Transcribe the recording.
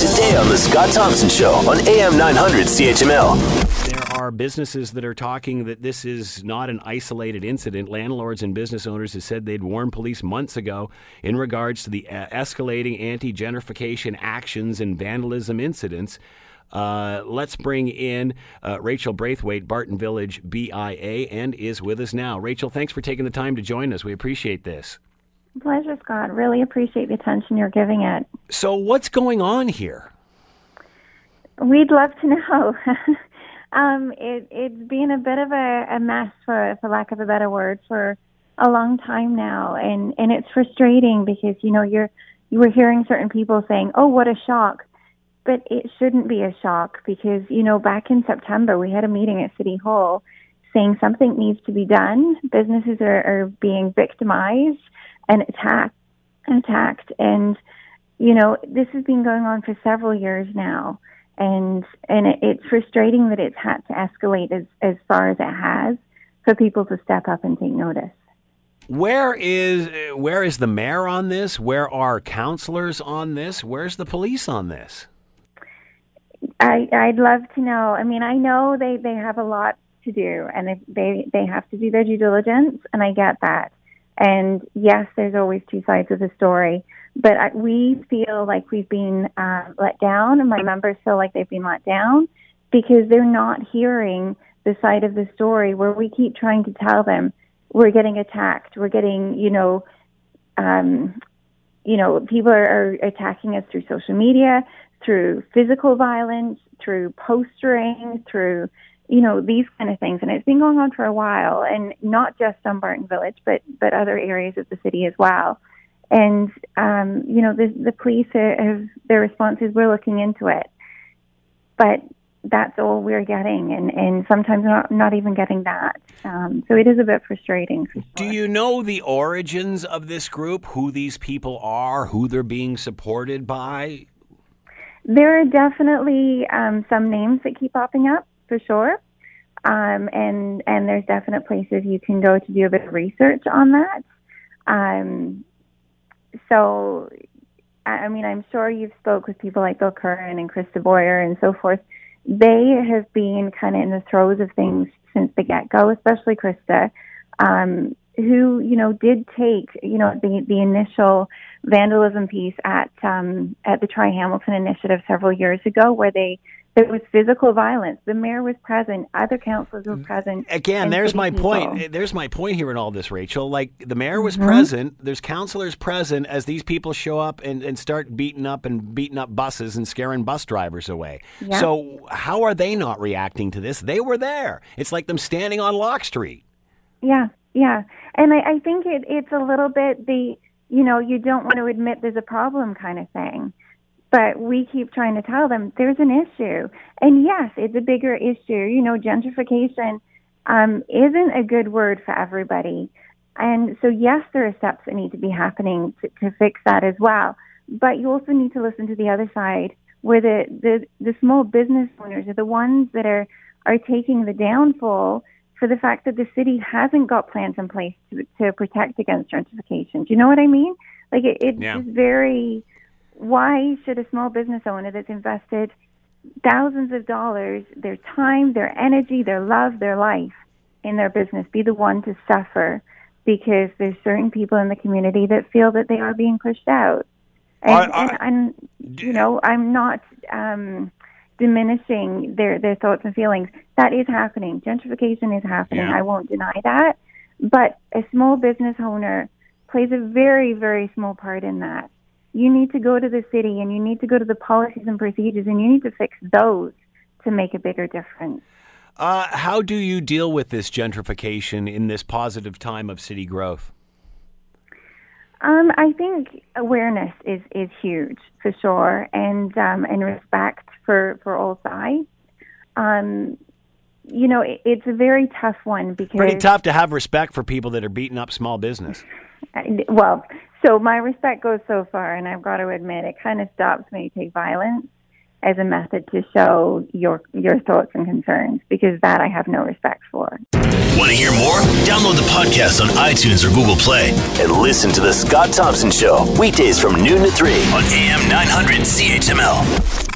today on The Scott Thompson Show on AM 900 CHML. There are businesses that are talking that this is not an isolated incident. Landlords and business owners have said they'd warned police months ago in regards to the uh, escalating anti gentrification actions and vandalism incidents. Uh, let's bring in uh, Rachel Braithwaite, Barton Village BIA, and is with us now. Rachel, thanks for taking the time to join us. We appreciate this. Pleasure, Scott. Really appreciate the attention you're giving it. So, what's going on here? We'd love to know. um, it, it's been a bit of a, a mess, for, for lack of a better word, for a long time now, and and it's frustrating because you know you're you were hearing certain people saying, "Oh, what a shock," but it shouldn't be a shock because you know back in September we had a meeting at City Hall saying something needs to be done. Businesses are, are being victimized and attacked attacked and you know this has been going on for several years now and and it, it's frustrating that it's had to escalate as as far as it has for people to step up and take notice. Where is where is the mayor on this? Where are councilors on this? Where's the police on this? I i'd love to know. I mean i know they they have a lot to do and they they, they have to do their due diligence and i get that and yes, there's always two sides of the story, but I, we feel like we've been uh, let down, and my members feel like they've been let down because they're not hearing the side of the story where we keep trying to tell them we're getting attacked, we're getting, you know, um, you know, people are, are attacking us through social media, through physical violence, through postering, through you know, these kind of things. And it's been going on for a while and not just the Barton Village, but, but other areas of the city as well. And, um, you know, the, the police have, their responses, we're looking into it. But that's all we're getting, and, and sometimes not, not even getting that. Um, so it is a bit frustrating. Sure. Do you know the origins of this group, who these people are, who they're being supported by? There are definitely um, some names that keep popping up for sure. Um, and and there's definite places you can go to do a bit of research on that. Um, so, I mean, I'm sure you've spoke with people like Bill Curran and Krista Boyer and so forth. They have been kind of in the throes of things since the get go, especially Krista, um, who you know did take you know the the initial vandalism piece at um, at the Try Hamilton initiative several years ago, where they there was physical violence. The mayor was present. Other councilors were present. Again, there's my people. point. There's my point here in all this, Rachel. Like the mayor was Mm-hmm. present. There's councilors present as these people show up and, and start beating up and beating up buses and scaring bus drivers away. Yeah. So how are they not reacting to this? They were there. It's like them standing on Locke Street. Yeah, yeah. And I, I think it, it's a little bit the, you know, you don't want to admit there's a problem kind of thing. But we keep trying to tell them there's an issue. And yes, it's a bigger issue. You know, gentrification um, isn't a good word for everybody. And so, yes, there are steps that need to be happening to, to fix that as well. But you also need to listen to the other side, where the, the, the small business owners are the ones that are, are taking the downfall for the fact that the city hasn't got plans in place to, to protect against gentrification. Do you know what I mean? Like, it, it's Yeah. very why should a small business owner that's invested thousands of dollars, their time, their energy, their love, their life in their business be the one to suffer because there's certain people in the community that feel that they are being pushed out? And, I- I- and, and you know, I'm not um, diminishing their, their thoughts and feelings. That is happening. Gentrification is happening. Yeah. I won't deny that. But a small business owner plays a very, very small part in that you need to go to the city and you need to go to the policies and procedures and you need to fix those to make a bigger difference. Uh, how do you deal with this gentrification in this positive time of city growth? Um, I think awareness is, is huge for sure, and um, and respect for, for all sides. Um, you know, it, it's a very tough one because Pretty tough to have respect for people that are beating up small business. Well, so my respect goes so far, and I've got to admit, it kind of stops when you take violence as a method to show your your thoughts and concerns because that I have no respect for. Want to hear more? Download the podcast on iTunes or Google Play and listen to The Scott Thompson Show weekdays from noon to 3 on AM 900 CHML.